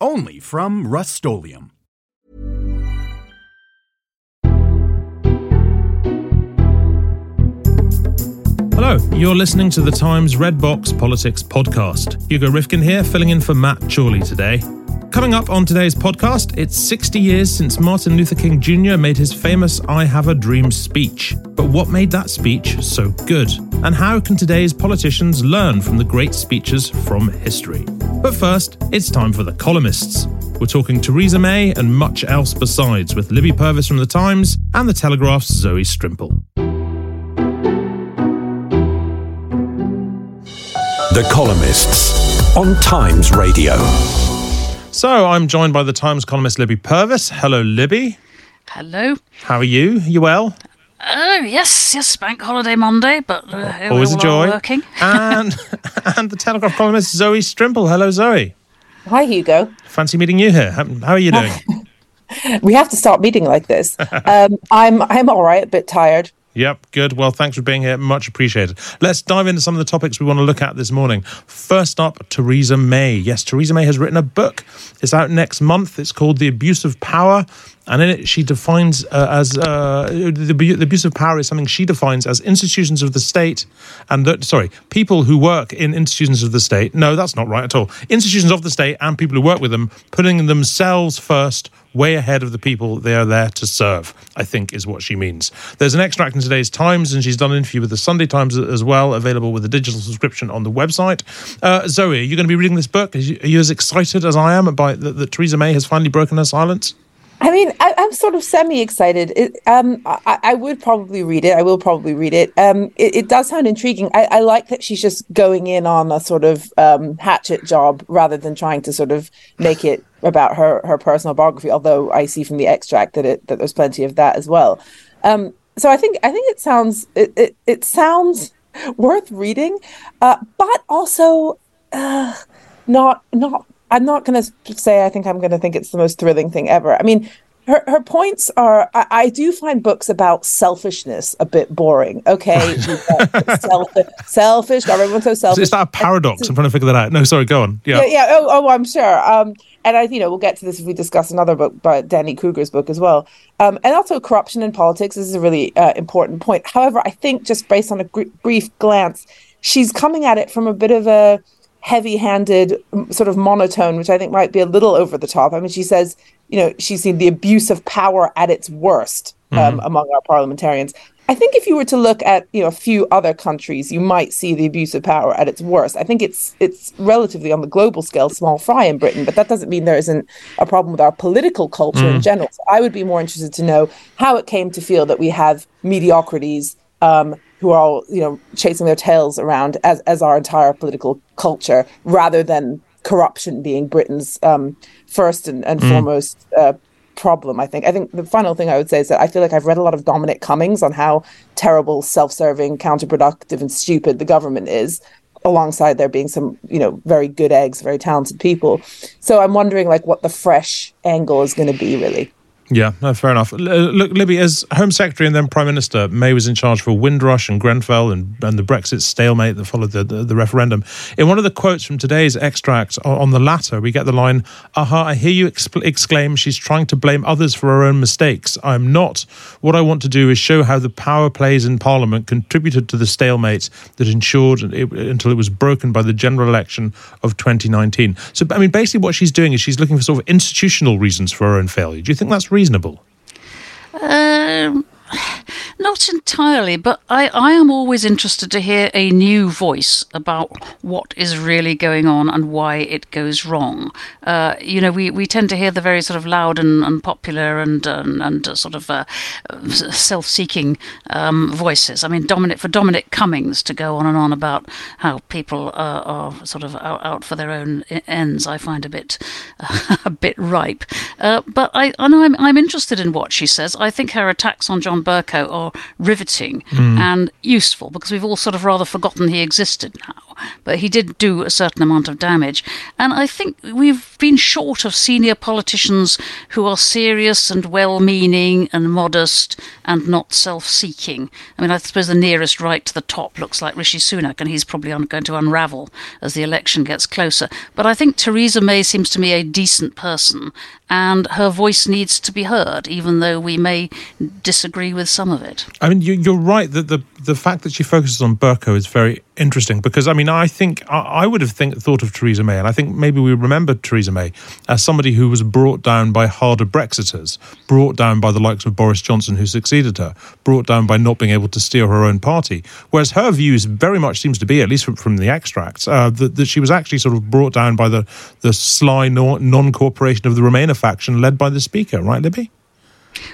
Only from Rust-Oleum Hello, you're listening to the Times Red Box Politics podcast. Hugo Rifkind here, filling in for Matt Chorley today. Coming up on today's podcast, it's 60 years since Martin Luther King Jr. made his famous I Have a Dream speech. But what made that speech so good? And how can today's politicians learn from the great speeches from history? But first, it's time for the columnists. We're talking Theresa May and much else besides with Libby Purves from The Times and The Telegraph's Zoe Strimpel. The Columnists on Times Radio. So I'm joined by The Times columnist Libby Purves. Hello, Libby. Hello. How are you? You well? Oh yes, yes, bank holiday Monday, but uh, Always a joy. working. and and the Telegraph columnist Zoe Strimpel. Hello, Zoe. Hi, Hugo. Fancy meeting you here. How, how are you doing? We have to start meeting like this. Um, I'm I'm all right, a bit tired. Yep, good. Well, thanks for being here. Much appreciated. Let's dive into some of the topics we want to look at this morning. First up, Theresa May. Yes, Theresa May has written a book. It's out next month. It's called The Abuse of Power. And in it, she defines uh, as uh, the, the abuse of power is something she defines as institutions of the state and sorry, people who work in institutions of the state. No, that's not right at all. Institutions of the state and people who work with them, putting themselves first way ahead of the people they are there to serve, I think is what she means. There's an extract in today's Times, and she's done an interview with the Sunday Times as well, available with a digital subscription on the website. Uh, Zoe, are you going to be reading this book? Are you, are you as excited as I am about that Theresa May has finally broken her silence? I mean, I, I'm sort of semi-excited. It, um, I, I would probably read it. I will probably read it. Um, it, it does sound intriguing. I, I like that she's just going in on a sort of um, hatchet job rather than trying to sort of make it about her her personal biography. Although I see from the extract that it that there's plenty of that as well. Um, so I think I think it sounds it it, it sounds worth reading, uh, but also uh, not not I'm not going to say I think I'm going to think it's the most thrilling thing ever. I mean, her her points are I, I do find books about selfishness a bit boring. Okay, selfish, selfish. Everyone's so selfish. Is that a paradox? I'm trying to figure that out. No, sorry, go on. Yeah, yeah. yeah. Oh, oh, I'm sure. Um, and I, you know, we'll get to this if we discuss another book by Danny Kruger's book as well. Um, and also corruption in politics this is a really uh, important point. However, I think just based on a gr- brief glance, she's coming at it from a bit of a heavy-handed sort of monotone which i think might be a little over the top i mean she says you know she's seen the abuse of power at its worst um, mm-hmm. among our parliamentarians i think if you were to look at you know a few other countries you might see the abuse of power at its worst i think it's it's relatively on the global scale small fry in britain but that doesn't mean there isn't a problem with our political culture mm. in general so i would be more interested to know how it came to feel that we have mediocrities um, who are all you know chasing their tails around as as our entire political culture, rather than corruption being Britain's um, first and, and mm. foremost uh, problem. I think. I think the final thing I would say is that I feel like I've read a lot of Dominic Cummings on how terrible, self-serving, counterproductive, and stupid the government is. Alongside there being some, you know, very good eggs, very talented people. So I'm wondering, like, what the fresh angle is going to be, really. Yeah, no, fair enough. Uh, look, Libby, as Home Secretary and then Prime Minister, May was in charge for Windrush and Grenfell and, and the Brexit stalemate that followed the, the, the, referendum. In one of the quotes from today's extract on the latter, we get the line, Aha, I hear you exp- exclaim, she's trying to blame others for her own mistakes. I'm not. What I want to do is show how the power plays in Parliament contributed to the stalemate that ensured it, until it was broken by the general election of 2019. So, I mean, basically what she's doing is she's looking for sort of institutional reasons for her own failure. Do you think that's reasonable? Um, Not entirely, but I, I am always interested to hear a new voice about what is really going on and why it goes wrong. Uh, you know, we, we tend to hear the very sort of loud and, and popular and and, and uh, sort of uh, self-seeking um, voices. I mean, Dominic for Dominic Cummings to go on and on about how people are, are sort of out, out, for their own ends, I find a bit a bit ripe. Uh, but I, know I'm, I'm interested in what she says. I think her attacks on John Bercow are riveting mm. and useful because we've all sort of rather forgotten he existed now. But he did do a certain amount of damage. And I think we've been short of senior politicians who are serious and well meaning and modest and not self seeking. I mean, I suppose the nearest right to the top looks like Rishi Sunak, and he's probably going to unravel as the election gets closer. But I think Theresa May seems to me a decent person and her voice needs to be heard, even though we may disagree with some of it. I mean, you, are right that the the fact that she focuses on Bercow is very interesting because I mean, I think I, I would have think, thought of Theresa May, and I think maybe we remember Theresa May as somebody who was brought down by harder Brexiters, brought down by the likes of Boris Johnson, who succeeded her, brought down by not being able to steer her own party. Whereas her views very much seems to be, at least from, from the extracts, uh, that, that she was actually sort of brought down by the the sly non cooperation of the Remainer faction led by the Speaker, right, Libby?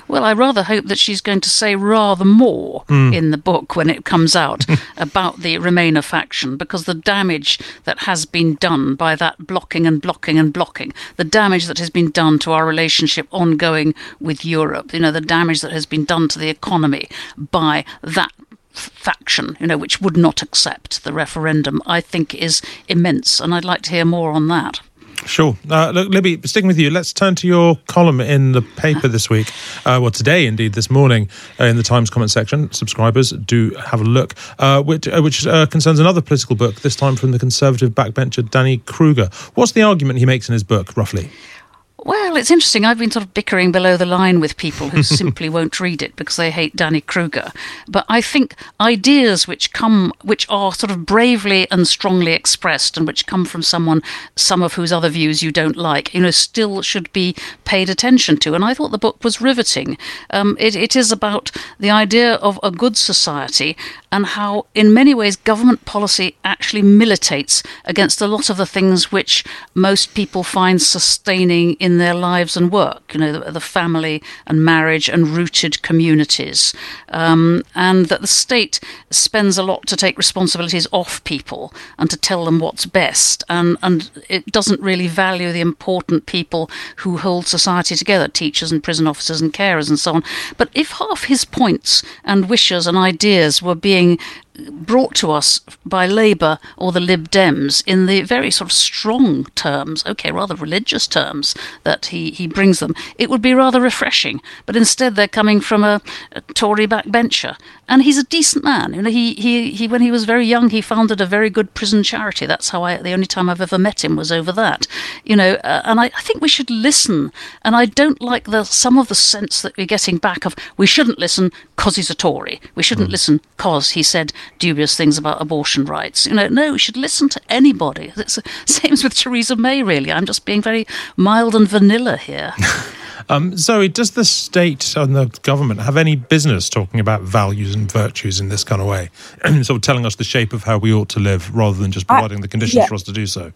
Well, I rather hope that she's going to say rather more mm. in the book when it comes out about the Remainer faction, because the damage that has been done by that blocking and blocking and blocking, the damage that has been done to our relationship ongoing with Europe, you know, the damage that has been done to the economy by that faction, you know, which would not accept the referendum, I think is immense. And I'd like to hear more on that. Sure. Uh, look, Libby, sticking with you, let's turn to your column in the paper this week. Uh, well, today, indeed, this morning, uh, in the Times comment section. Subscribers do have a look, uh, which, uh, which uh, concerns another political book, this time from the Conservative backbencher Danny Kruger. What's the argument he makes in his book, roughly? Well, it's interesting. I've been sort of bickering below the line with people who simply won't read it because they hate Danny Kruger. But I think ideas which come, which are sort of bravely and strongly expressed, and which come from someone, some of whose other views you don't like, you know, still should be paid attention to. And I thought the book was riveting. Um, it, it is about the idea of a good society and how, in many ways, government policy actually militates against a lot of the things which most people find sustaining in their lives and work. You know, the, the family and marriage and rooted communities, um, and that the state spends a lot to take responsibilities off people and to tell them what's best, and and it doesn't really value the important people who hold society together, teachers and prison officers and carers and so on. But if half his points and wishes and ideas were being brought to us by Labour or the Lib Dems in the very sort of strong terms, okay, rather religious terms that he, he brings them, it would be rather refreshing. But instead, they're coming from a, a Tory backbencher, and he's a decent man. You know, he, he, he when he was very young, he founded a very good prison charity. That's how I the only time I've ever met him was over that. You know, uh, and I, I think we should listen. And I don't like the some of the sense that we're getting back of we shouldn't listen because he's a Tory. We shouldn't mm. listen because he said dubious things about abortion rights. You know, no, we should listen to anybody. It's the same as with Theresa May, really. I'm just being very mild and vanilla here. um, Zoe, does the state and the government have any business talking about values and virtues in this kind of way? sort of telling us the shape of how we ought to live rather than just providing I, the conditions yeah. for us to do so?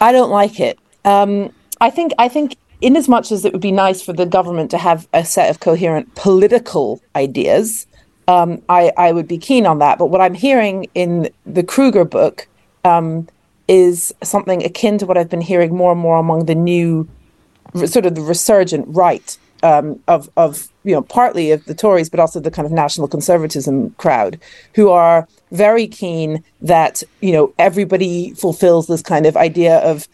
I don't like it. Um, I think I think in as much as it would be nice for the government to have a set of coherent political ideas, um, I, I would be keen on that. But what I'm hearing in the Kruger book um, is something akin to what I've been hearing more and more among the new, sort of the resurgent right um, of of you know partly of the Tories, but also the kind of national conservatism crowd, who are very keen that you know everybody fulfills this kind of idea of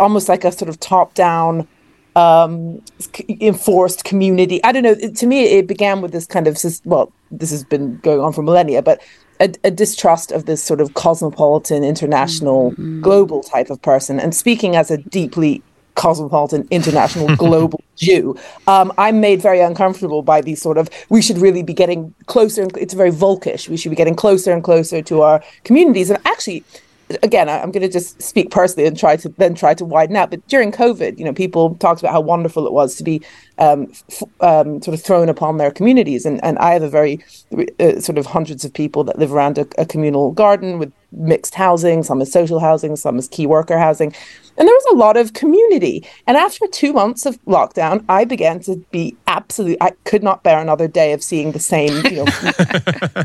almost like a sort of top down um, enforced community. I don't know. to me, it began with this kind of well, this has been going on for millennia, but a, a distrust of this sort of cosmopolitan, international, mm-hmm. global type of person. And speaking as a deeply cosmopolitan, international, global Jew, um, I'm made very uncomfortable by these sort of. We should really be getting closer. And, it's very Volkish. We should be getting closer and closer to our communities. And actually, again, I, am going to just speak personally and try to then try to widen out. But during COVID, you know, people talked about how wonderful it was to be um, f- um, sort of thrown upon their communities, and and I have a very uh, sort of hundreds of people that live around a, a communal garden with mixed housing, some is social housing, some is key worker housing. And there was a lot of community. And after two months of lockdown, I began to be absolutely, I could not bear another day of seeing the same, you know,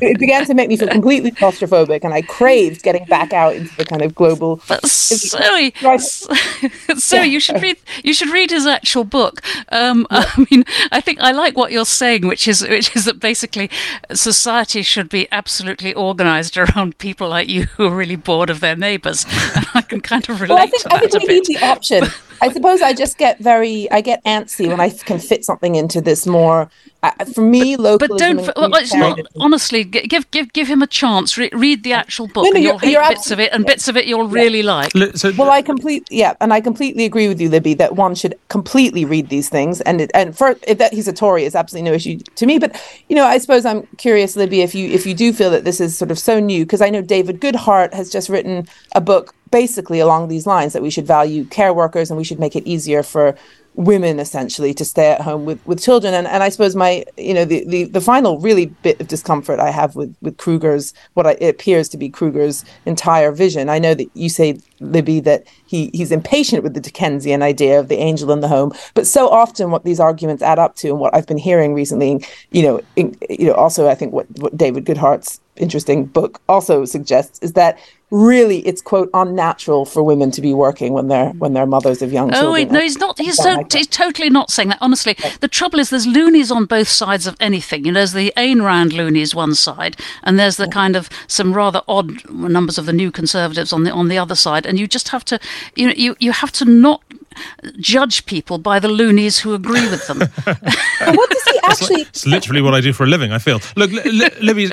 it began to make me feel completely claustrophobic. And I craved getting back out into the kind of global. But Zoe, so you should read, you should read his actual book. Um, I mean, I think I like what you're saying, which is, which is that basically society should be absolutely organized around people like you who are really bored of their neighbors. I can kind of relate well, I think, to that. We need the option. I suppose I just get very, I get antsy when I can fit something into this more. Uh, for me, local. But don't. Well, not, honestly, give give give him a chance. Re- read the actual book, no, no, and you'll hate bits of it, and bits of it you'll yeah. really like. So, well, I completely yeah, and I completely agree with you, Libby, that one should completely read these things, and it, and for if that he's a Tory is absolutely no issue to me. But you know, I suppose I'm curious, Libby, if you if you do feel that this is sort of so new, because I know David Goodhart has just written a book basically along these lines that we should value care workers and we should make it easier for women essentially to stay at home with, with children. And, and I suppose my you know the, the, the final really bit of discomfort I have with with Kruger's what I, it appears to be Kruger's entire vision. I know that you say Libby that he he's impatient with the Dickensian idea of the angel in the home but so often what these arguments add up to and what I've been hearing recently you know in, you know also I think what, what David Goodhart's interesting book also suggests is that really it's quote unnatural for women to be working when they're when they're mothers of young oh, children. Oh no, he's not. He's so like he's totally not saying that. Honestly, the trouble is there's loonies on both sides of anything. You know, there's the Ayn Rand loonies one side, and there's the kind of some rather odd numbers of the new conservatives on the on the other side. And you just have to, you know, you you have to not judge people by the loonies who agree with them. what does he actually? It's, like, it's, literally what I do for a living. I feel. Look, Libby,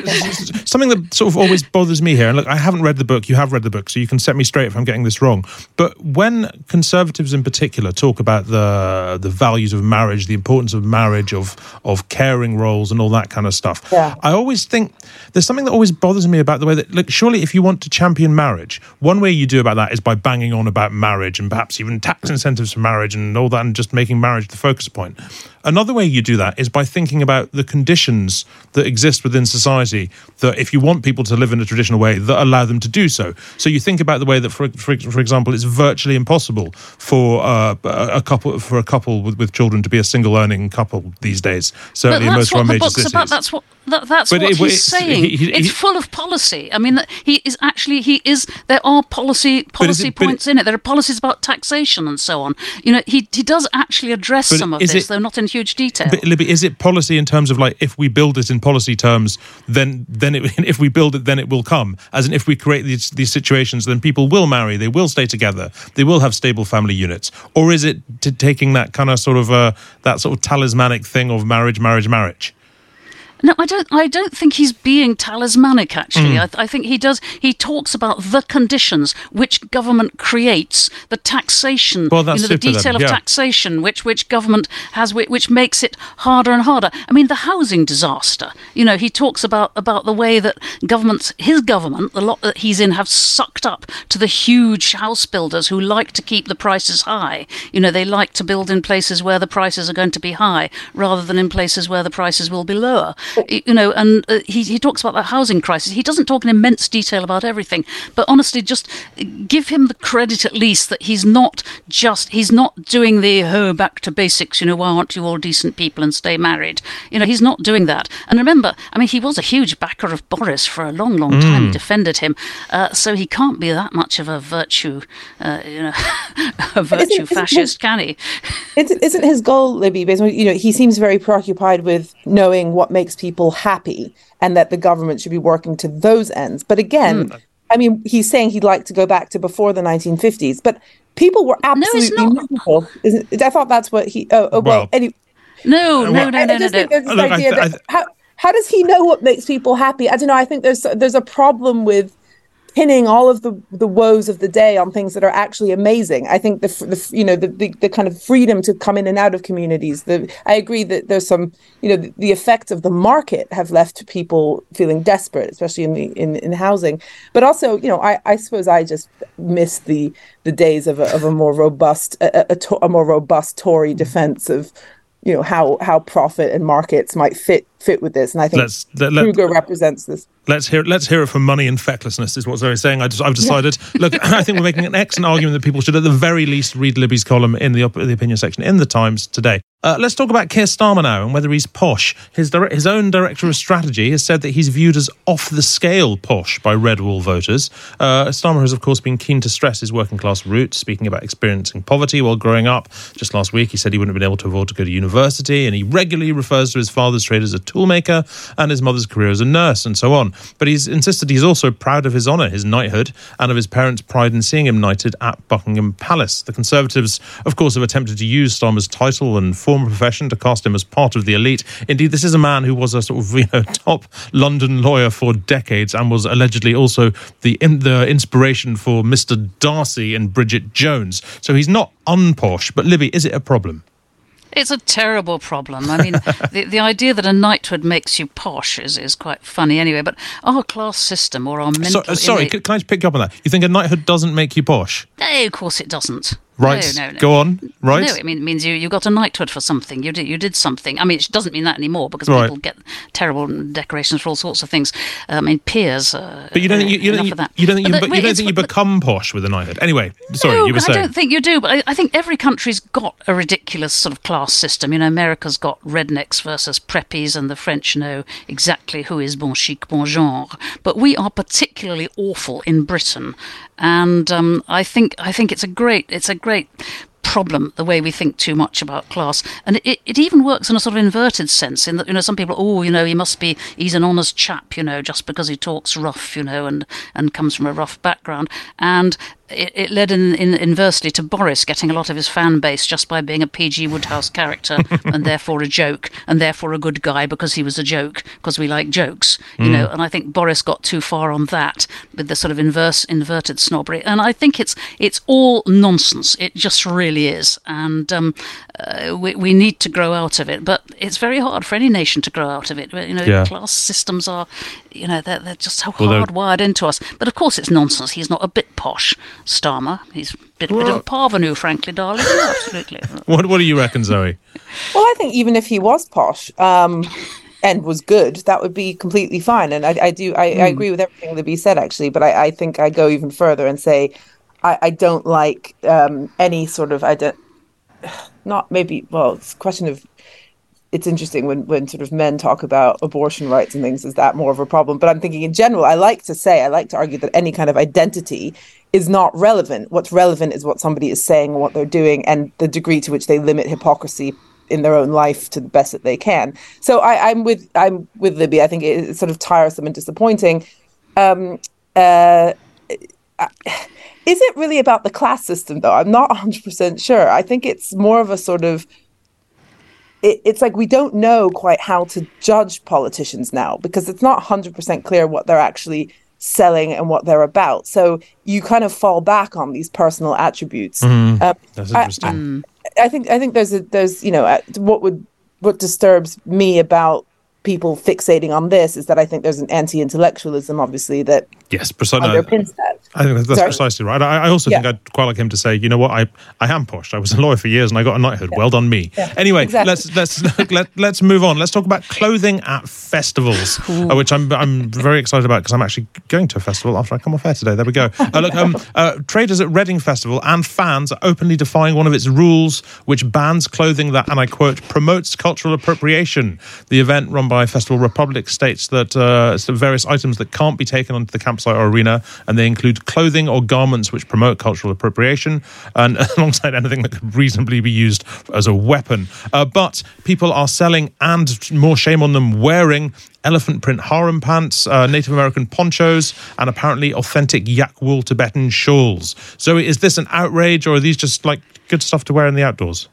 something that sort of always bothers me here. And look, I haven't read the book. You have read the book, so you can set me straight if I'm getting this wrong. But when conservatives in particular talk about the the values of marriage, the importance of marriage, of of caring roles, and all that kind of stuff, yeah. I always think there's something that always bothers me about the way that look. Surely, if you want to champion marriage, one way you do about that is by banging on about marriage and perhaps even tax incentives for marriage and all that, and just making marriage the focus point. Another way you do that is by thinking about the conditions that exist within society that, if you want people to live in a traditional way, that allow them to do so. So you think about the way that, for for, for example, it's virtually impossible for uh, a couple for a couple with, with children to be a single earning couple these days. Certainly, in most of our major cities. About. That's what that, that's but what it, he's saying. He, he, it's full of policy. I mean, he is actually he is. There are policy policy it, points it, in it. There are policies about taxation and so on. You know, he he does actually address some of this, though not in huge detail. But Libby, is it policy in terms of like if we build it in policy terms, then then it, if we build it, then it will come. As in, if we create these these situations, then people will marry, they will stay together, they will have stable family units. Or is it taking that kind of sort of uh, that sort of talismanic thing of marriage, marriage, marriage? No, I don't. I don't think he's being talismanic. Actually, mm. I, th- I, think he does. He talks about the conditions which government creates, the taxation, well, you know, the detail of taxation, which which government has, which, which makes it harder and harder. I mean, the housing disaster. You know, he talks about about the way that governments, his government, the lot that he's in, have sucked up to the huge house builders who like to keep the prices high. You know, they like to build in places where the prices are going to be high, rather than in places where the prices will be lower you know, and uh, he, he talks about the housing crisis. He doesn't talk in immense detail about everything, but honestly, just give him the credit at least that he's not just, he's not doing the, oh, back to basics, you know, why aren't you all decent people and stay married? You know, he's not doing that. And remember, I mean, he was a huge backer of Boris for a long, long time, mm. defended him. Uh, so he can't be that much of a virtue, uh, you know, a virtue isn't, fascist, isn't can he? Isn't his goal, Libby, based on, you know, he seems very preoccupied with knowing what makes people happy and that the government should be working to those ends. But again, mm. I mean, he's saying he'd like to go back to before the 1950s, but people were absolutely no, miserable. I thought that's what he. Oh, oh well, well anyway. No, no, no, no, no, no. Look, idea I, I, that how how does he know what makes people happy? I don't know. I think there's there's a problem with pinning all of the the woes of the day on things that are actually amazing. I think the, the you know the, the, the kind of freedom to come in and out of communities. The I agree that there's some you know the, the effects of the market have left people feeling desperate, especially in the in, in housing. But also you know I, I suppose I just miss the the days of a, of a more robust a, a, a more robust Tory defense of you know how how profit and markets might fit fit with this and i think let's, let, Kruger represents this Let's hear. Let's hear it from money and fecklessness. Is what Zoe's saying. I have decided. Look, I think we're making an excellent argument that people should, at the very least, read Libby's column in the, the opinion section in the Times today. Uh, let's talk about Keir Starmer now and whether he's posh. His his own director of strategy has said that he's viewed as off the scale posh by red wall voters. Uh, Starmer has, of course, been keen to stress his working class roots, speaking about experiencing poverty while growing up. Just last week, he said he wouldn't have been able to afford to go to university, and he regularly refers to his father's trade as a toolmaker and his mother's career as a nurse, and so on. But he's insisted he's also proud of his honour, his knighthood, and of his parents' pride in seeing him knighted at Buckingham Palace. The Conservatives, of course, have attempted to use Starmer's title and former profession to cast him as part of the elite. Indeed, this is a man who was a sort of you know top London lawyer for decades and was allegedly also the the inspiration for Mr. Darcy and Bridget Jones. So he's not unposh. But Libby, is it a problem? It's a terrible problem. I mean, the, the idea that a knighthood makes you posh is, is quite funny anyway, but our class system or our mental. So, uh, sorry, can, can I just pick up on that? You think a knighthood doesn't make you posh? No, of course it doesn't. Right. No, no, no. Go on. Right. No, it, mean, it means you, you got a knighthood for something. You did you did something. I mean, it doesn't mean that anymore because right. people get terrible decorations for all sorts of things. I mean, peers. Uh, but you don't think you, you, don't, you, you don't think you, you, don't think you become posh with a knighthood. Anyway, sorry, no, you were saying. I don't think you do, but I, I, think every country's got a ridiculous sort of class system. You know, America's got rednecks versus preppies, and the French know exactly who is bon chic, bon genre. But we are particularly awful in Britain and um, I think I think it's a great it's a great problem the way we think too much about class. And it, it even works in a sort of inverted sense in that you know some people oh you know he must be he's an honest chap you know just because he talks rough you know and and comes from a rough background. And it, it led in, in, inversely to Boris getting a lot of his fan base just by being a PG Wodehouse character and therefore a joke and therefore a good guy because he was a joke because we like jokes, you mm. know. And I think Boris got too far on that with the sort of inverse inverted snobbery. And I think it's it's all nonsense. It just really is. And um, uh, we, we need to grow out of it. But it's very hard for any nation to grow out of it. You know, yeah. class systems are, you know, they're, they're just so well, hardwired into us. But of course, it's nonsense. He's not a bit posh. Starmer. He's a bit, bit of a parvenu, frankly, darling. absolutely. what, what do you reckon, Zoe? Well, I think even if he was posh, um, and was good, that would be completely fine. And I, I do, I, mm. I, hmm. agree with everything Libby said, actually. But I, I, think I go even further and say, I, I don't like um, any sort of, I don't, not maybe. Well, it's a question of it's interesting when when sort of men talk about abortion rights and things is that more of a problem? But i'm thinking in general i like to say i like to argue that any kind of identity is not relevant. What's relevant is what somebody is saying what they're doing and the degree to which they limit hypocrisy in their own life to the best that they can. So I, am with i'm with libby. I think it's sort of tiresome and disappointing. Um, uh, is it really about the class system though i'm not 100% sure i think it's more of a sort of it, it's like we don't know quite how to judge politicians now because it's not 100% clear what they're actually selling and what they're about. So you kind of fall back on these personal attributes. Mm, um, that's interesting. I, I, think I think there's a there's you know uh, what would what disturbs me about people fixating on this is that I think there's an anti-intellectualism, obviously, that yes, precisely. Underpins that. I think that's Sorry? precisely right. I, I also yeah. think I'd quite like him to say, you know what, I, I am posh. I was a lawyer for years and I got a knighthood. Yeah. Well done, me. Yeah. Anyway, exactly. let's let's let, let's move on. Let's talk about clothing at festivals, uh, which I'm I'm very excited about because I'm actually going to a festival after I come off air today. There we go. Uh, look, um, uh, traders at Reading Festival and fans are openly defying one of its rules, which bans clothing that, and I quote, promotes cultural appropriation. The event run by by Festival Republic states that uh, various items that can't be taken onto the campsite or arena, and they include clothing or garments which promote cultural appropriation, and alongside anything that could reasonably be used as a weapon. Uh, but people are selling and more shame on them wearing elephant print harem pants, uh, Native American ponchos, and apparently authentic yak wool Tibetan shawls. So, is this an outrage, or are these just like good stuff to wear in the outdoors?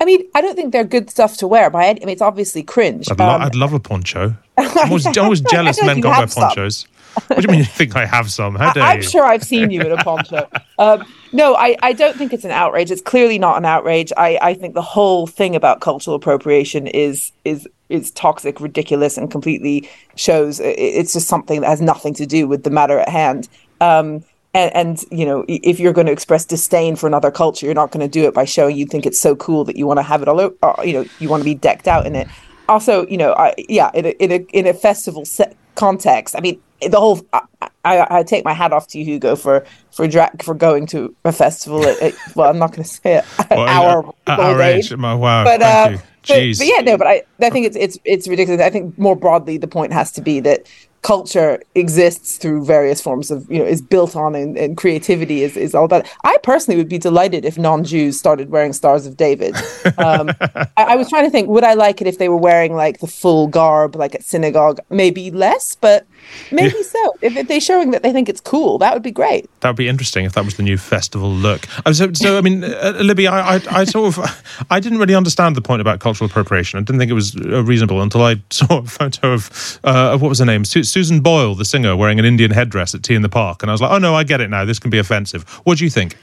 I mean, I don't think they're good stuff to wear. By any, I mean, it's obviously cringe. I'd, lo- um, I'd love a poncho. I'm always, I'm always jealous men can't wear ponchos. Some. What do you mean you think I have some? How dare I'm you? sure I've seen you in a poncho. Um, no, I, I don't think it's an outrage. It's clearly not an outrage. I, I think the whole thing about cultural appropriation is is is toxic, ridiculous, and completely shows it's just something that has nothing to do with the matter at hand. Um, and, and, you know, if you're going to express disdain for another culture, you're not going to do it by showing you think it's so cool that you want to have it all. Over, uh, you know, you want to be decked out in it. Also, you know, I, yeah, in a, in a in a festival set context. I mean, the whole. I, I, I, take my hat off to you, Hugo, for for drag for going to a festival. At, at, well, I'm not going to say it. Well, our, at our age, age. wow, but, uh, but, but, yeah, no, but I I think it's it's it's ridiculous. I think more broadly, the point has to be that culture exists through various forms of you know is built on and, and creativity is, is all about it. i personally would be delighted if non-jews started wearing stars of david. Um, I, I, was trying to think would i like it if they were wearing like the full garb like at synagogue? Maybe less but maybe yeah. so. If, if, they're showing that they think it's cool that would be great. That would be interesting if that was the new festival look. Uh, so, so i mean uh, libby I, I, I sort of i didn't really understand the point about cultural appropriation. I didn't think it was uh, reasonable until i saw a photo of uh, of what was her name Susan Boyle, the singer, wearing an Indian headdress at T in the Park. And I was like, oh no, I get it now. This can be offensive. What do you think?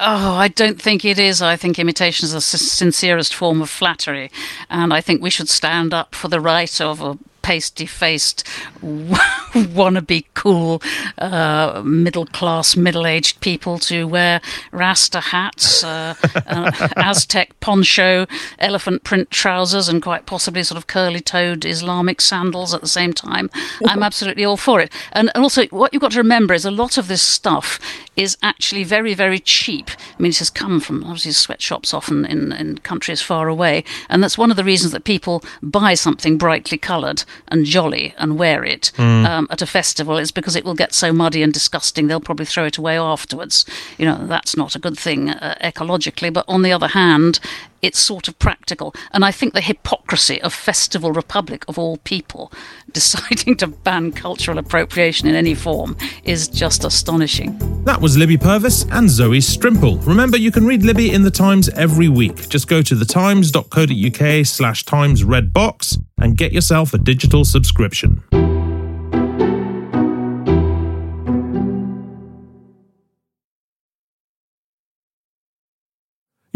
Oh, I don't think it is. I think imitation is the sincerest form of flattery. And I think we should stand up for the right of a pasty faced, wannabe cool, uh, middle class, middle aged people to wear Rasta hats, uh, uh, Aztec poncho, elephant print trousers, and quite possibly sort of curly toed Islamic sandals at the same time. I'm absolutely all for it. And, and also, what you've got to remember is a lot of this stuff is actually very, very cheap. I mean, it has come from obviously sweatshops often in, in countries far away. And that's one of the reasons that people buy something brightly coloured and jolly and wear it mm. um, at a festival is because it will get so muddy and disgusting they'll probably throw it away afterwards. You know, that's not a good thing uh, ecologically. But on the other hand, it's sort of practical. And I think the hypocrisy of Festival Republic, of all people, deciding to ban cultural appropriation in any form is just astonishing. That was Libby Purves and Zoe Strimpel. Remember, you can read Libby in The Times every week. Just go to thetimes.co.uk slash times red box and get yourself a digital subscription.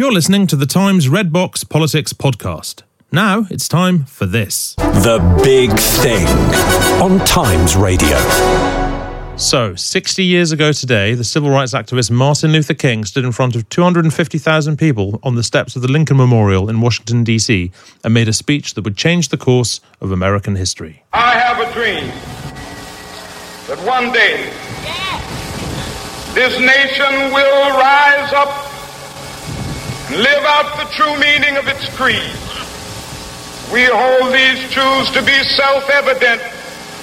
You're listening to the Times Red Box Politics Podcast. Now it's time for this The Big Thing on Times Radio. So, 60 years ago today, the civil rights activist Martin Luther King stood in front of 250,000 people on the steps of the Lincoln Memorial in Washington, D.C., and made a speech that would change the course of American history. I have a dream that one day this nation will rise up live out the true meaning of its creed. We hold these truths to be self-evident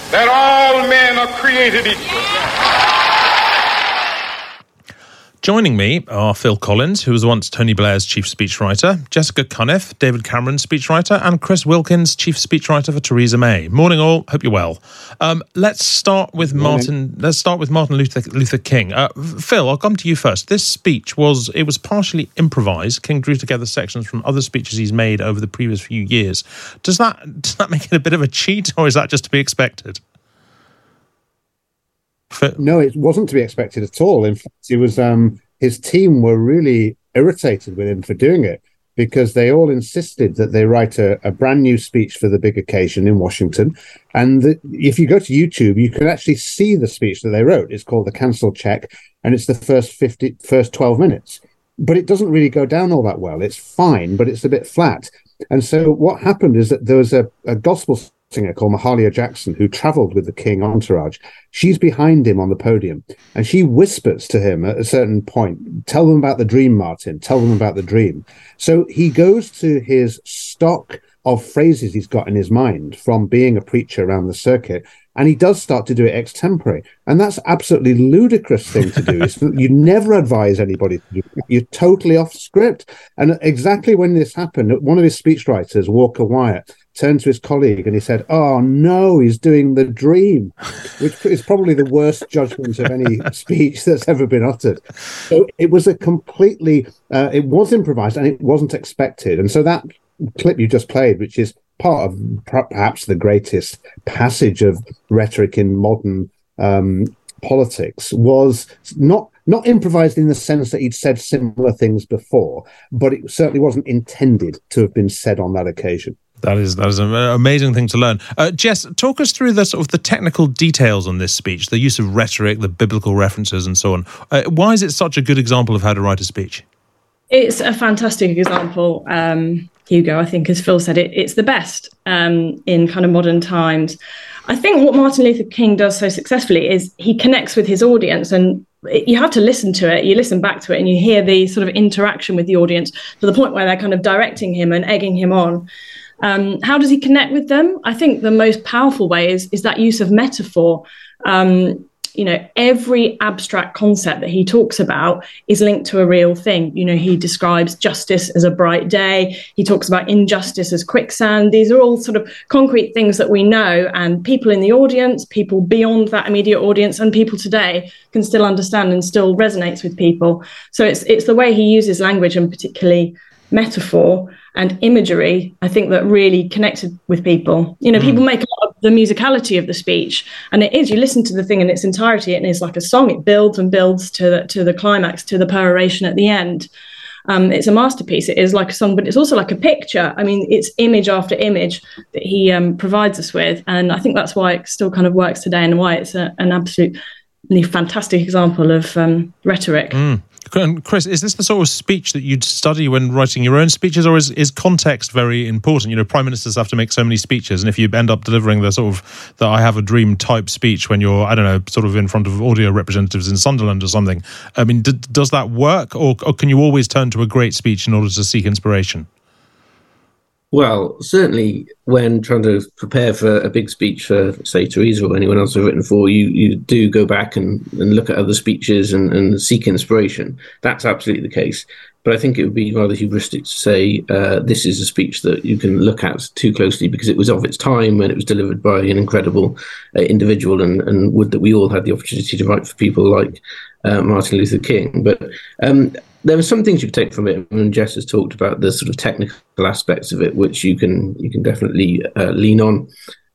that all men are created equal. Joining me are Phil Collins, who was once Tony Blair's chief speechwriter, Jessica Cuniff, David Cameron's speechwriter, and Chris Wilkins, chief speechwriter for Theresa May. Morning, all. Hope you're well. Um, let's start with Martin. Let's start with Martin Luther, Luther King. Uh, Phil, I'll come to you first. This speech was it was partially improvised. King drew together sections from other speeches he's made over the previous few years. Does that does that make it a bit of a cheat, or is that just to be expected? No, it wasn't to be expected at all. In fact, it was um, his team were really irritated with him for doing it because they all insisted that they write a, a brand new speech for the big occasion in Washington. And the, if you go to YouTube, you can actually see the speech that they wrote. It's called the Cancel Check, and it's the first 50, first 12 minutes. But it doesn't really go down all that well. It's fine, but it's a bit flat. And so what happened is that there was a, a gospel singer called Mahalia Jackson, who traveled with the King entourage. She's behind him on the podium and she whispers to him at a certain point, Tell them about the dream, Martin. Tell them about the dream. So he goes to his stock of phrases he's got in his mind from being a preacher around the circuit and he does start to do it extempore, and that's absolutely ludicrous thing to do. you never advise anybody to do. It. You're totally off script. And exactly when this happened, one of his speechwriters, Walker Wyatt, turned to his colleague and he said, "Oh no, he's doing the dream," which is probably the worst judgment of any speech that's ever been uttered. So it was a completely, uh, it was improvised and it wasn't expected, and so that clip you just played, which is part of perhaps the greatest passage of rhetoric in modern um, politics, was not not improvised in the sense that he'd said similar things before, but it certainly wasn't intended to have been said on that occasion. That is that is an amazing thing to learn. Uh, Jess, talk us through the sort of the technical details on this speech, the use of rhetoric, the biblical references, and so on. Uh, why is it such a good example of how to write a speech? It's a fantastic example, um, Hugo. I think, as Phil said, it, it's the best um, in kind of modern times. I think what Martin Luther King does so successfully is he connects with his audience and you have to listen to it, you listen back to it, and you hear the sort of interaction with the audience to the point where they're kind of directing him and egging him on. Um, how does he connect with them? I think the most powerful way is is that use of metaphor. Um, you know, every abstract concept that he talks about is linked to a real thing. You know, he describes justice as a bright day. He talks about injustice as quicksand. These are all sort of concrete things that we know, and people in the audience, people beyond that immediate audience, and people today can still understand and still resonates with people. So it's it's the way he uses language and particularly metaphor and imagery, I think that really connected with people. You know, mm. people make a lot of the musicality of the speech, and it is. You listen to the thing in its entirety, and it's like a song. It builds and builds to the, to the climax, to the peroration at the end. Um, it's a masterpiece. It is like a song, but it's also like a picture. I mean, it's image after image that he um, provides us with, and I think that's why it still kind of works today, and why it's a, an absolutely fantastic example of um, rhetoric. Mm. Chris, is this the sort of speech that you'd study when writing your own speeches, or is, is context very important? You know, prime ministers have to make so many speeches, and if you end up delivering the sort of the "I have a dream" type speech when you're, I don't know, sort of in front of audio representatives in Sunderland or something, I mean, d- does that work, or, or can you always turn to a great speech in order to seek inspiration? Well, certainly when trying to prepare for a big speech for, say, Theresa or anyone else I've written for, you, you do go back and, and look at other speeches and, and seek inspiration. That's absolutely the case. But I think it would be rather hubristic to say uh, this is a speech that you can look at too closely because it was of its time and it was delivered by an incredible uh, individual, and, and would that we all had the opportunity to write for people like uh, Martin Luther King. But um, there are some things you can take from it, and Jess has talked about the sort of technical aspects of it, which you can you can definitely uh, lean on.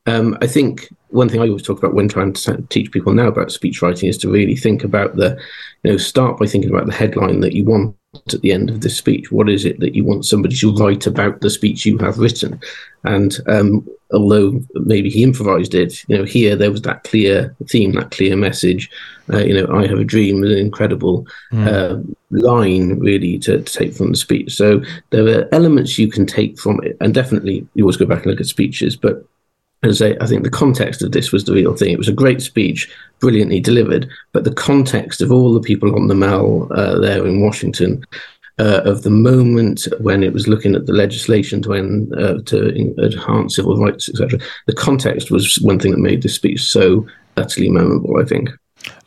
Um, I think one thing I always talk about when trying to teach people now about speech writing is to really think about the, you know, start by thinking about the headline that you want at the end of the speech. What is it that you want somebody to write about the speech you have written? And um, although maybe he improvised it, you know, here there was that clear theme, that clear message. Uh, you know, I have a dream, an incredible mm. uh, line really to, to, take from the speech. So there are elements you can take from it, and definitely you always go back and look at speeches, but as I, I think the context of this was the real thing. It was a great speech, brilliantly delivered, but the context of all the people on the Mall uh, there in Washington uh, of the moment when it was looking at the legislation to end, uh, to enhance civil rights, etc. The context was one thing that made this speech so utterly memorable. I think.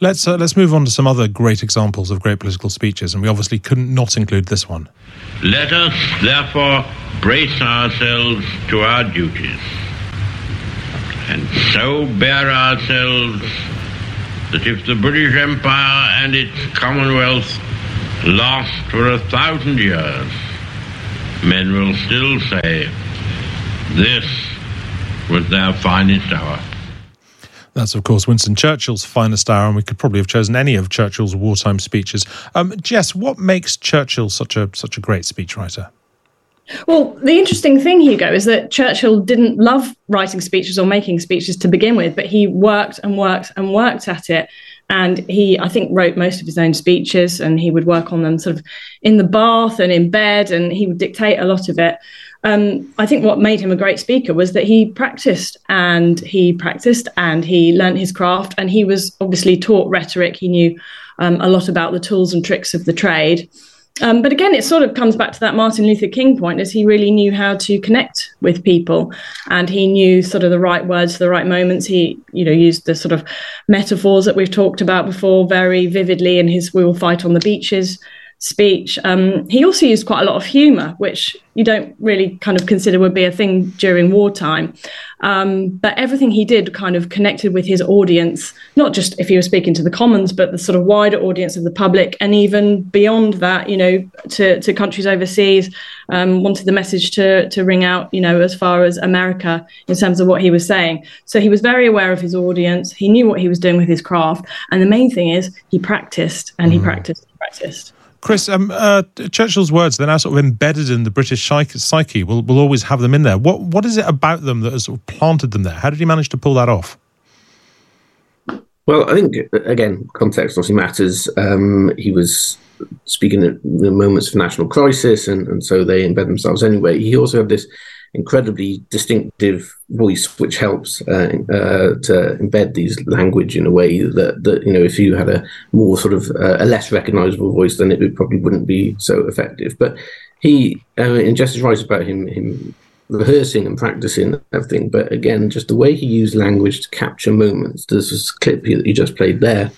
Let's uh, let's move on to some other great examples of great political speeches, and we obviously couldn't not include this one. Let us therefore brace ourselves to our duties, and so bear ourselves that if the British Empire and its Commonwealth last for a thousand years, men will still say, this was their finest hour. That's, of course, Winston Churchill's finest hour, and we could probably have chosen any of Churchill's wartime speeches. Um, Jess, what makes Churchill such a such a great speechwriter? Well, the interesting thing, Hugo, is that Churchill didn't love writing speeches or making speeches to begin with, but he worked and worked and worked at it. And he, I think, wrote most of his own speeches and he would work on them sort of in the bath and in bed and he would dictate a lot of it. Um, I think what made him a great speaker was that he practiced and he practiced and he learned his craft and he was obviously taught rhetoric. He knew um, a lot about the tools and tricks of the trade. Um, but again, it sort of comes back to that Martin Luther King point, as he really knew how to connect with people, and he knew sort of the right words the right moments. He, you know, used the sort of metaphors that we've talked about before very vividly in his "We Will Fight on the Beaches" speech. Um, he also used quite a lot of humour, which you don't really kind of consider would be a thing during wartime. Um, but everything he did kind of connected with his audience, not just if he was speaking to the commons, but the sort of wider audience of the public, and even beyond that, you know, to, to countries overseas. Um, wanted the message to to ring out, you know, as far as America in terms of what he was saying. So he was very aware of his audience. He knew what he was doing with his craft, and the main thing is he practiced and he mm. practiced and practiced. Chris, um, uh, Churchill's words, they're now sort of embedded in the British psyche. We'll, we'll always have them in there. What, what is it about them that has sort of planted them there? How did he manage to pull that off? Well, I think, again, context obviously matters. Um, he was speaking at the moments of national crisis, and, and so they embed themselves anyway. He also had this incredibly distinctive voice, which helps uh, uh, to embed these language in a way that, that you know, if you had a more sort of uh, a less recognizable voice, then it probably wouldn't be so effective. But he, uh, and Justice writes about him, him rehearsing and practicing everything. But again, just the way he used language to capture moments. There's this clip that you just played there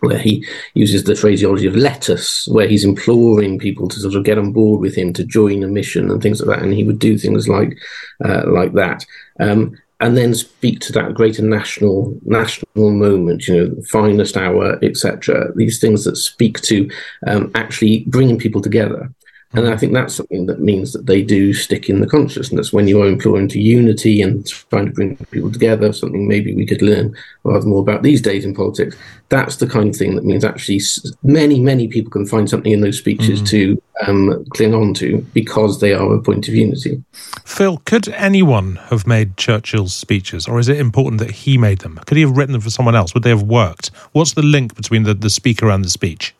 where he uses the phraseology of let us, where he's imploring people to sort of get on board with him to join a mission and things like that. And he would do things like uh, like that. Um, and then speak to that greater national national moment, you know, finest hour, etc. These things that speak to um, actually bringing people together. And I think that's something that means that they do stick in the consciousness when you are imploring to unity and trying to bring people together, something maybe we could learn rather more about these days in politics. That's the kind of thing that means actually many, many people can find something in those speeches mm. to um, cling on to because they are a point of unity. Phil, could anyone have made Churchill's speeches, or is it important that he made them? Could he have written them for someone else? Would they have worked? What's the link between the, the speaker and the speech?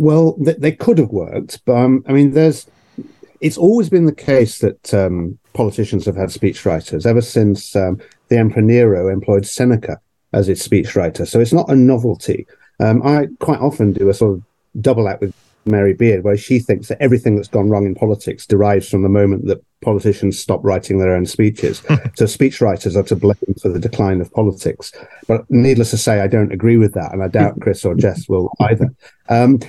Well, they, they could have worked, but um, I mean, there's. It's always been the case that um, politicians have had speechwriters ever since um, the Emperor Nero employed Seneca as his speechwriter. So it's not a novelty. Um, I quite often do a sort of double act with Mary Beard, where she thinks that everything that's gone wrong in politics derives from the moment that politicians stop writing their own speeches. so speechwriters are to blame for the decline of politics. But needless to say, I don't agree with that, and I doubt Chris or Jess will either. Um,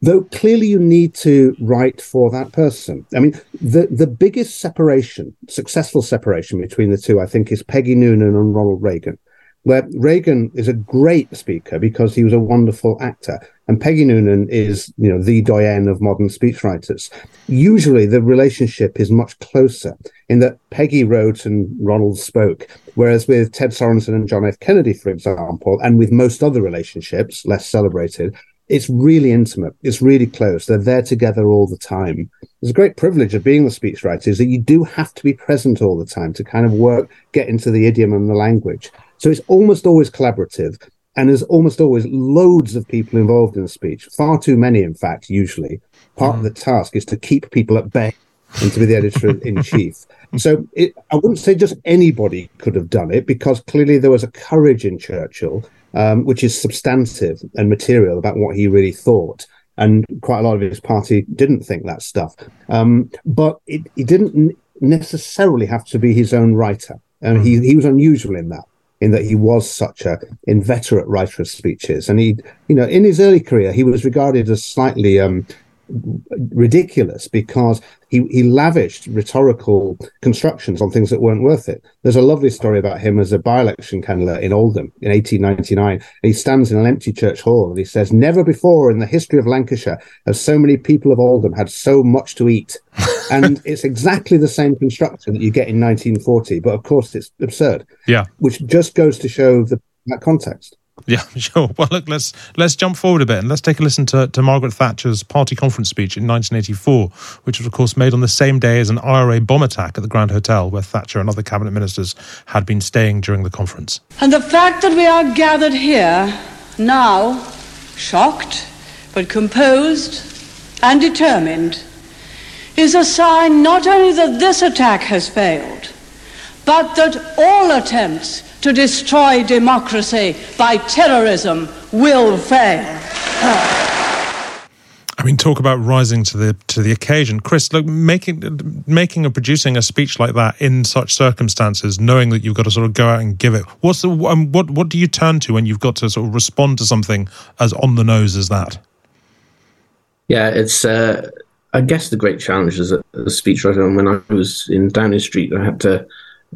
though clearly you need to write for that person. I mean, the, the biggest separation, successful separation between the two, I think, is Peggy Noonan and Ronald Reagan where Reagan is a great speaker because he was a wonderful actor, and Peggy Noonan is, you know, the doyenne of modern speechwriters. Usually, the relationship is much closer in that Peggy wrote and Ronald spoke, whereas with Ted Sorensen and John F. Kennedy, for example, and with most other relationships less celebrated, it's really intimate. It's really close. They're there together all the time. There's a great privilege of being the speechwriter is that you do have to be present all the time to kind of work, get into the idiom and the language. So it's almost always collaborative. And there's almost always loads of people involved in a speech, far too many, in fact, usually. Part mm. of the task is to keep people at bay and to be the editor in chief. So it, I wouldn't say just anybody could have done it because clearly there was a courage in Churchill, um, which is substantive and material about what he really thought. And quite a lot of his party didn't think that stuff. Um, but it, it didn't necessarily have to be his own writer. And mm. he, he was unusual in that in that he was such a inveterate writer of speeches. And he, you know, in his early career, he was regarded as slightly um, ridiculous because he, he lavished rhetorical constructions on things that weren't worth it. There's a lovely story about him as a by-election candidate in Oldham in 1899. He stands in an empty church hall and he says, never before in the history of Lancashire have so many people of Oldham had so much to eat. and it's exactly the same construction that you get in 1940, but of course it's absurd. Yeah. Which just goes to show the, that context. Yeah, sure. Well, look, let's let's jump forward a bit and let's take a listen to, to Margaret Thatcher's party conference speech in 1984, which was, of course, made on the same day as an IRA bomb attack at the Grand Hotel, where Thatcher and other cabinet ministers had been staying during the conference. And the fact that we are gathered here now, shocked but composed and determined, is a sign not only that this attack has failed, but that all attempts to destroy democracy by terrorism will fail. I mean, talk about rising to the to the occasion, Chris. Look, making making or producing a speech like that in such circumstances, knowing that you've got to sort of go out and give it. What's the um, what what do you turn to when you've got to sort of respond to something as on the nose as that? Yeah, it's. Uh, I guess the great challenge as a, a speechwriter. When I was in Downing Street, I had to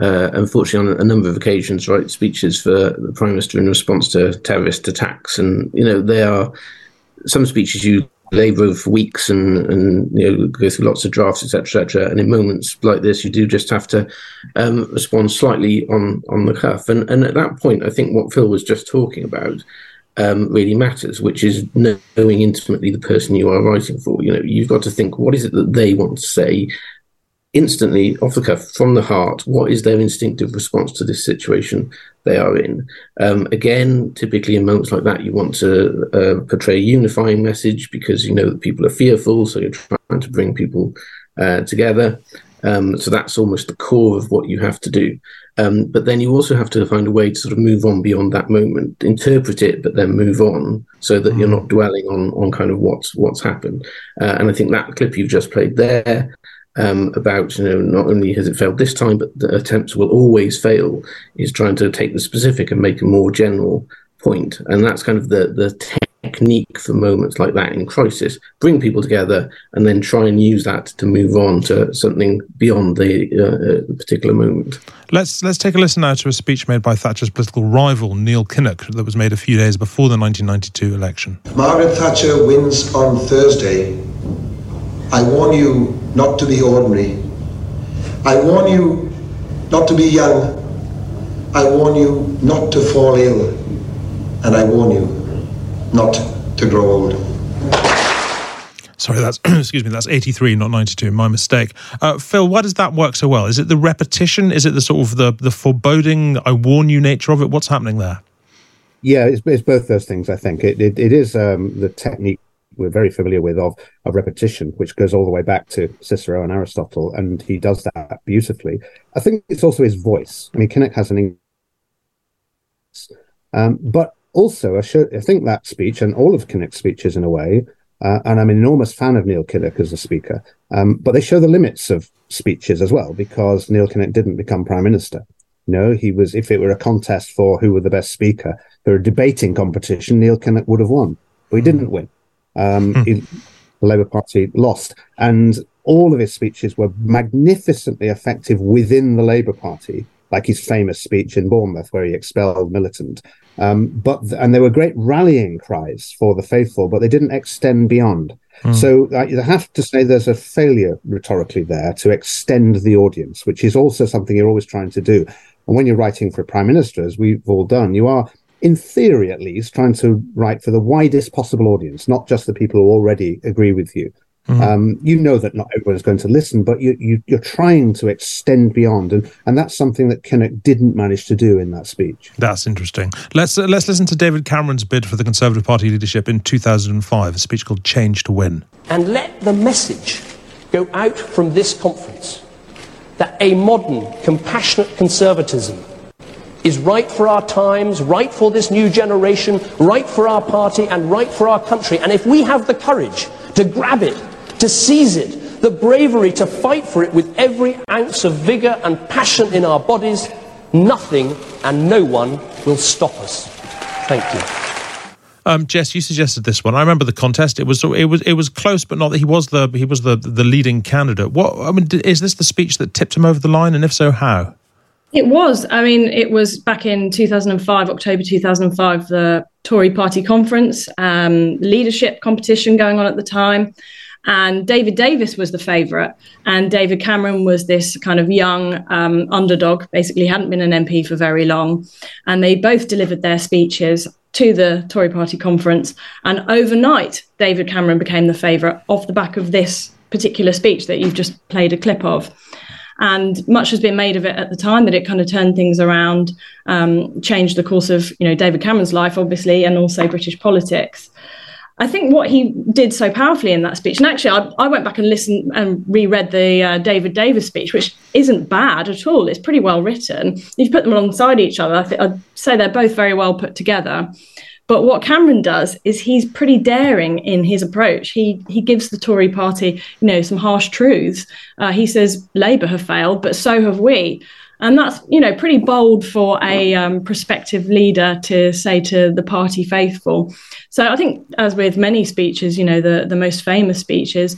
uh, unfortunately, on a number of occasions, write speeches for the Prime Minister in response to terrorist attacks. And, you know, they are some speeches you labour for weeks and, and, you know, go through lots of drafts, etc., etc. And in moments like this, you do just have to um, respond slightly on, on the cuff. And, and at that point, I think what Phil was just talking about um, really matters, which is knowing intimately the person you are writing for. You know, you've got to think, what is it that they want to say? instantly off the cuff from the heart what is their instinctive response to this situation they are in um, again typically in moments like that you want to uh, portray a unifying message because you know that people are fearful so you're trying to bring people uh, together um, so that's almost the core of what you have to do um, but then you also have to find a way to sort of move on beyond that moment interpret it but then move on so that mm. you're not dwelling on on kind of what's what's happened uh, and i think that clip you've just played there um, about you know not only has it failed this time, but the attempts will always fail. Is trying to take the specific and make a more general point, and that's kind of the the technique for moments like that in crisis. Bring people together, and then try and use that to move on to something beyond the, uh, uh particular moment. Let's let's take a listen now to a speech made by Thatcher's political rival Neil Kinnock that was made a few days before the 1992 election. Margaret Thatcher wins on Thursday I warn you not to be ordinary. I warn you not to be young. I warn you not to fall ill. And I warn you not to grow old. Sorry, that's excuse me. That's eighty-three, not ninety-two. My mistake. Uh, Phil, why does that work so well? Is it the repetition? Is it the sort of the the foreboding? I warn you nature of it. What's happening there? Yeah, it's, it's both those things. I think it it, it is um, the technique we're very familiar with of, of repetition, which goes all the way back to Cicero and Aristotle, and he does that beautifully. I think it's also his voice. I mean, Kinnock has an um, but also, I, should, I think that speech and all of Kinnock's speeches, in a way, uh, and I'm an enormous fan of Neil Kinnock as a speaker, um, but they show the limits of speeches as well, because Neil Kinnock didn't become prime minister. No, he was. If it were a contest for who were the best speaker, or a debating competition, Neil Kinnock would have won, but he didn't win. Um, hmm. the Labour Party lost, and all of his speeches were magnificently effective within the Labour Party, like his famous speech in Bournemouth where he expelled militant. Um, but and there were great rallying cries for the faithful, but they didn't extend beyond. Mm. So I have to say there's a failure rhetorically there to extend the audience, which is also something you're always trying to do. And when you're writing for a prime minister, as we've all done, you are in theory at least, trying to write for the widest possible audience, not just the people who already agree with you. Mm-hmm. Um, you know that not everyone is going to listen, but you, you, are trying to extend beyond, and, and that's something that Kinnock didn't manage to do in that speech. That's interesting. Let's uh, let's listen to David Cameron's bid for the Conservative Party leadership in 2005, a speech called "Change to Win." And let the message go out from this conference that a modern, compassionate conservatism is right for our times, right for this new generation, right for our party, and right for our country. And if we have the courage to grab it, to seize it, the bravery to fight for it with every ounce of vigour and passion in our bodies, nothing and no one will stop us. Thank you. Um, Jess, you suggested this one. I remember the contest. It was it was it was close, but not that he was the he was the the leading candidate. What I mean, is this the speech that tipped him over the line, and if so, how? It was. I mean, it was back in 2005, October 2005, the Tory party conference, um, leadership competition going on at the time. And David Davis was the favourite, and David Cameron was this kind of young um, underdog, basically hadn't been an MP for very long. And they both delivered their speeches to the Tory party conference. And overnight, David Cameron became the favourite off the back of this particular speech that you've just played a clip of. And much has been made of it at the time that it kind of turned things around, um, changed the course of you know David Cameron's life, obviously, and also British politics. I think what he did so powerfully in that speech, and actually, I, I went back and listened and reread the uh, David Davis speech, which isn't bad at all. It's pretty well written. If you put them alongside each other, I th- I'd say they're both very well put together. But what Cameron does is he's pretty daring in his approach. He he gives the Tory party, you know, some harsh truths. Uh, he says Labour have failed, but so have we. And that's, you know, pretty bold for a um, prospective leader to say to the party faithful. So I think, as with many speeches, you know, the, the most famous speeches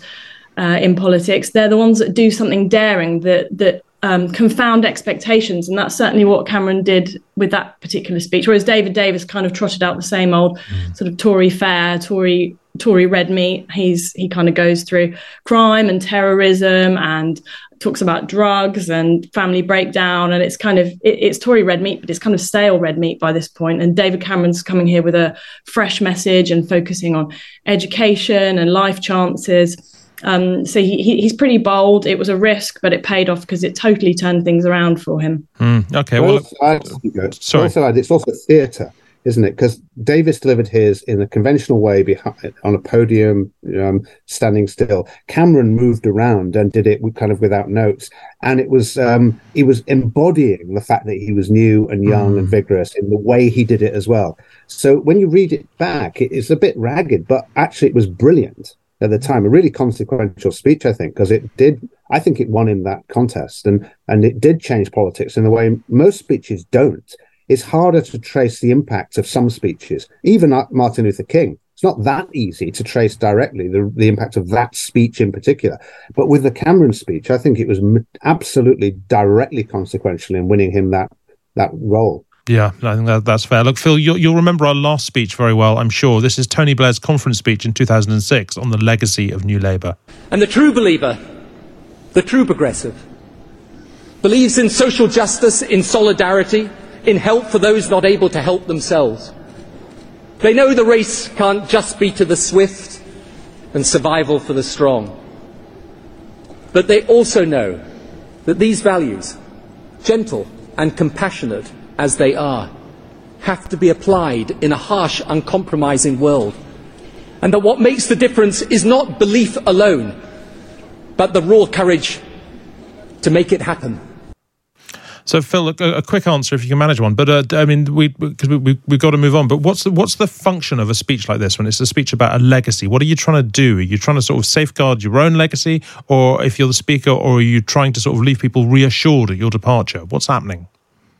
uh, in politics, they're the ones that do something daring, that, that um, confound expectations. And that's certainly what Cameron did with that particular speech. Whereas David Davis kind of trotted out the same old mm. sort of Tory fare, Tory Tory red meat. He's he kind of goes through crime and terrorism and talks about drugs and family breakdown and it's kind of it, it's Tory red meat but it's kind of stale red meat by this point. And David Cameron's coming here with a fresh message and focusing on education and life chances. Um, so he, he, he's pretty bold. It was a risk but it paid off because it totally turned things around for him. Mm, okay well, well sorry. also, it's also theatre isn't it? Because Davis delivered his in a conventional way behind on a podium, um, standing still. Cameron moved around and did it kind of without notes, and it was um, he was embodying the fact that he was new and young mm. and vigorous in the way he did it as well. So when you read it back, it's a bit ragged, but actually it was brilliant at the time. A really consequential speech, I think, because it did. I think it won him that contest, and and it did change politics in a way most speeches don't it's harder to trace the impact of some speeches, even Martin Luther King. It's not that easy to trace directly the, the impact of that speech in particular. But with the Cameron speech, I think it was absolutely directly consequential in winning him that that role. Yeah, I think that, that's fair. Look, Phil, you'll, you'll, remember our last speech very well, I'm sure. This is Tony Blair's conference speech in 2006 on the legacy of New Labour. And the true believer, the true progressive, believes in social justice, in solidarity, in help for those not able to help themselves. They know the race can't just be to the swift and survival for the strong. But they also know that these values, gentle and compassionate as they are, have to be applied in a harsh, uncompromising world. And that what makes the difference is not belief alone, but the raw courage to make it happen. So, Phil, a, a, quick answer if you can manage one. But uh, I mean, we because we, we we've got to move on. But what's the what's the function of a speech like this when it's a speech about a legacy? What are you trying to do? Are you trying to sort of safeguard your own legacy, or if you're the speaker, or are you trying to sort of leave people reassured at your departure? What's happening?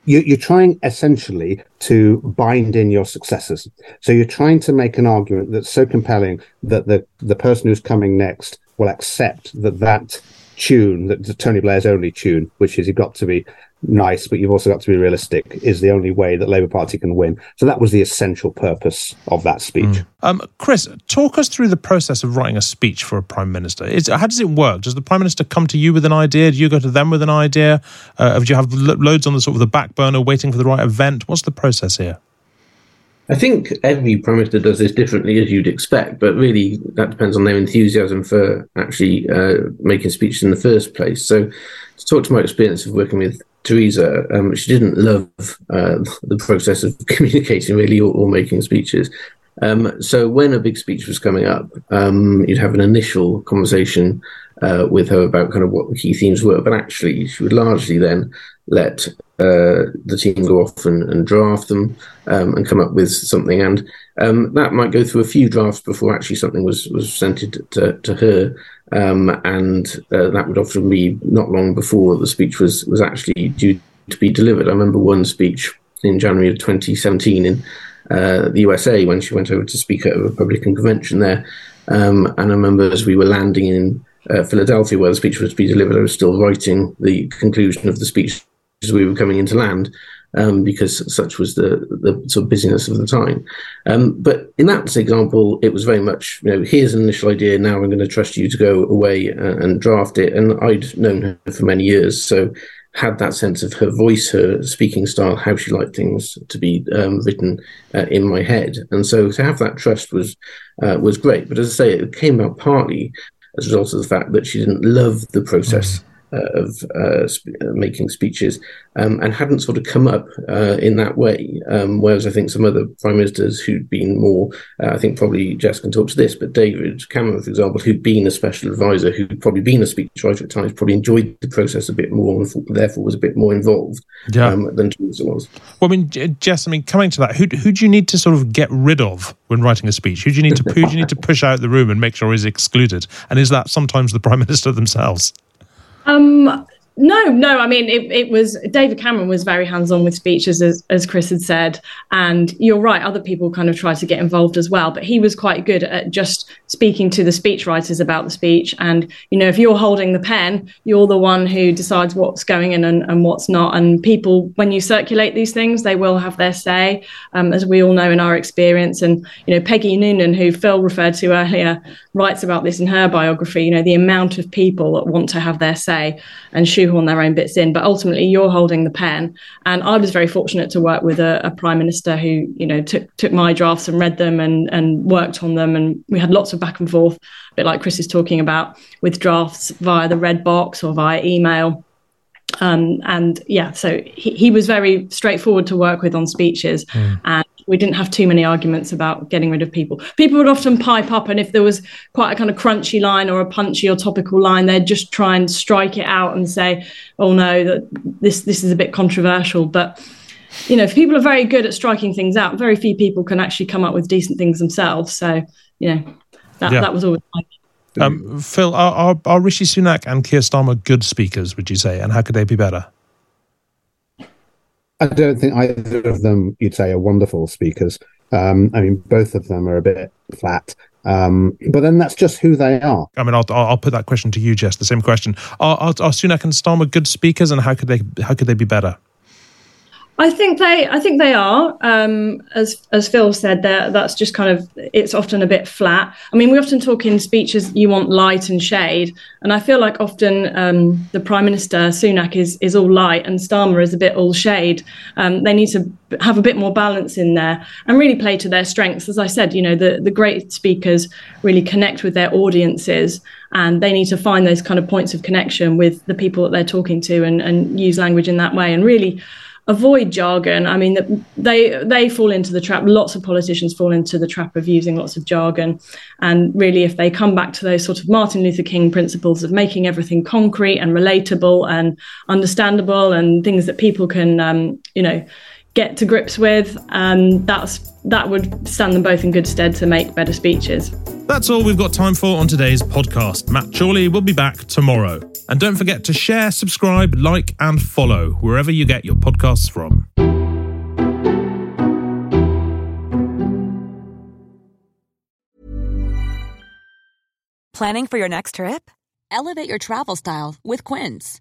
You're trying essentially to bind in your successors. So you're trying to make an argument that's so compelling that the the person who's coming next will accept that that tune, that Tony Blair's only tune, which is you've got to be nice, but you've also got to be realistic, is the only way that Labour Party can win. So that was the essential purpose of that speech. Mm. Um, Chris, talk us through the process of writing a speech for a Prime Minister. Is, how does it work? Does the Prime Minister come to you with an idea? Do you go to them with an idea? Uh, do you have loads on the sort of the back burner waiting for the right event? What's the process here? I think every prime minister does this differently, as you'd expect, but really that depends on their enthusiasm for actually uh, making speeches in the first place. So, to talk to my experience of working with Theresa, um, she didn't love uh, the process of communicating really or, or making speeches. Um, so when a big speech was coming up, um, you'd have an initial conversation uh, with her about kind of what the key themes were, but actually she would largely then let uh, the team go off and, and draft them um, and come up with something. And um, that might go through a few drafts before actually something was was sent to, to her. Um, and uh, that would often be not long before the speech was was actually due to be delivered. I remember one speech in January of 2017 in uh, the USA when she went over to speak at a Republican convention there. Um, and I remember as we were landing in uh, Philadelphia, where the speech was to be delivered, I was still writing the conclusion of the speech as we were coming into land. Um, because such was the, the sort of busyness of the time. Um, but in that example, it was very much, you know, here's an initial idea. Now I'm going to trust you to go away and, and draft it. And I'd known her for many years, so had that sense of her voice, her speaking style, how she liked things to be um, written uh, in my head. And so to have that trust was uh, was great. But as I say, it came out partly as a result of the fact that she didn't love the process uh, of uh, sp- uh, making speeches, um, and hadn't sort of come up uh, in that way. Um, whereas I think some other prime ministers who'd been more, uh, I think probably Jess can talk to this, but David Cameron, for example, who'd been a special advisor, who'd probably been a speechwriter at times, probably enjoyed the process a bit more, and therefore was a bit more involved Yeah. um, than Theresa was. Well, I mean, Jess, I mean, coming to that, who, who do you need to sort of get rid of when writing a speech? Who do you need to who do you need to push out the room and make sure is excluded? And is that sometimes the prime minister themselves? Um, no, no. I mean, it, it was David Cameron was very hands on with speeches, as, as Chris had said. And you're right, other people kind of tried to get involved as well. But he was quite good at just speaking to the speechwriters about the speech. And, you know, if you're holding the pen, you're the one who decides what's going in and, and what's not. And people, when you circulate these things, they will have their say, um, as we all know in our experience. And, you know, Peggy Noonan, who Phil referred to earlier, writes about this in her biography, you know, the amount of people that want to have their say and shoehorn their own bits in. But ultimately, you're holding the pen. And I was very fortunate to work with a, a prime minister who, you know, took took my drafts and read them and and worked on them. And we had lots of back and forth, a bit like Chris is talking about, with drafts via the red box or via email. Um, and yeah, so he, he was very straightforward to work with on speeches. And we didn't have too many arguments about getting rid of people. People would often pipe up, and if there was quite a kind of crunchy line or a punchy or topical line, they'd just try and strike it out and say, "Oh no, that this this is a bit controversial." But you know, if people are very good at striking things out, very few people can actually come up with decent things themselves. So you know, that Yeah. that was always. my Um, Phil, are, are, are Rishi Sunak and Keir Starmer good speakers, would you say? And how could they be better? I don't think either of them you'd say are wonderful speakers. Um, I mean, both of them are a bit flat. Um, but then that's just who they are. I mean, I'll, I'll put that question to you, Jess. The same question: Are, are, are Sunak and Starmer good speakers, and how could they how could they be better? I think they, I think they are. Um, as as Phil said, that's just kind of it's often a bit flat. I mean, we often talk in speeches you want light and shade, and I feel like often um, the Prime Minister Sunak is is all light and Starmer is a bit all shade. Um, they need to have a bit more balance in there and really play to their strengths. As I said, you know, the the great speakers really connect with their audiences, and they need to find those kind of points of connection with the people that they're talking to, and and use language in that way, and really avoid jargon. I mean, they they fall into the trap. Lots of politicians fall into the trap of using lots of jargon, and really, if they come back to those sort of Martin Luther King principles of making everything concrete and relatable and understandable, and things that people can, um, you know, get to grips with, and that's that would stand them both in good stead to make better speeches. That's all we've got time for on today's podcast. Matt Chorley will be back tomorrow. And don't forget to share, subscribe, like, and follow wherever you get your podcasts from. Planning for your next trip? Elevate your travel style with Quince.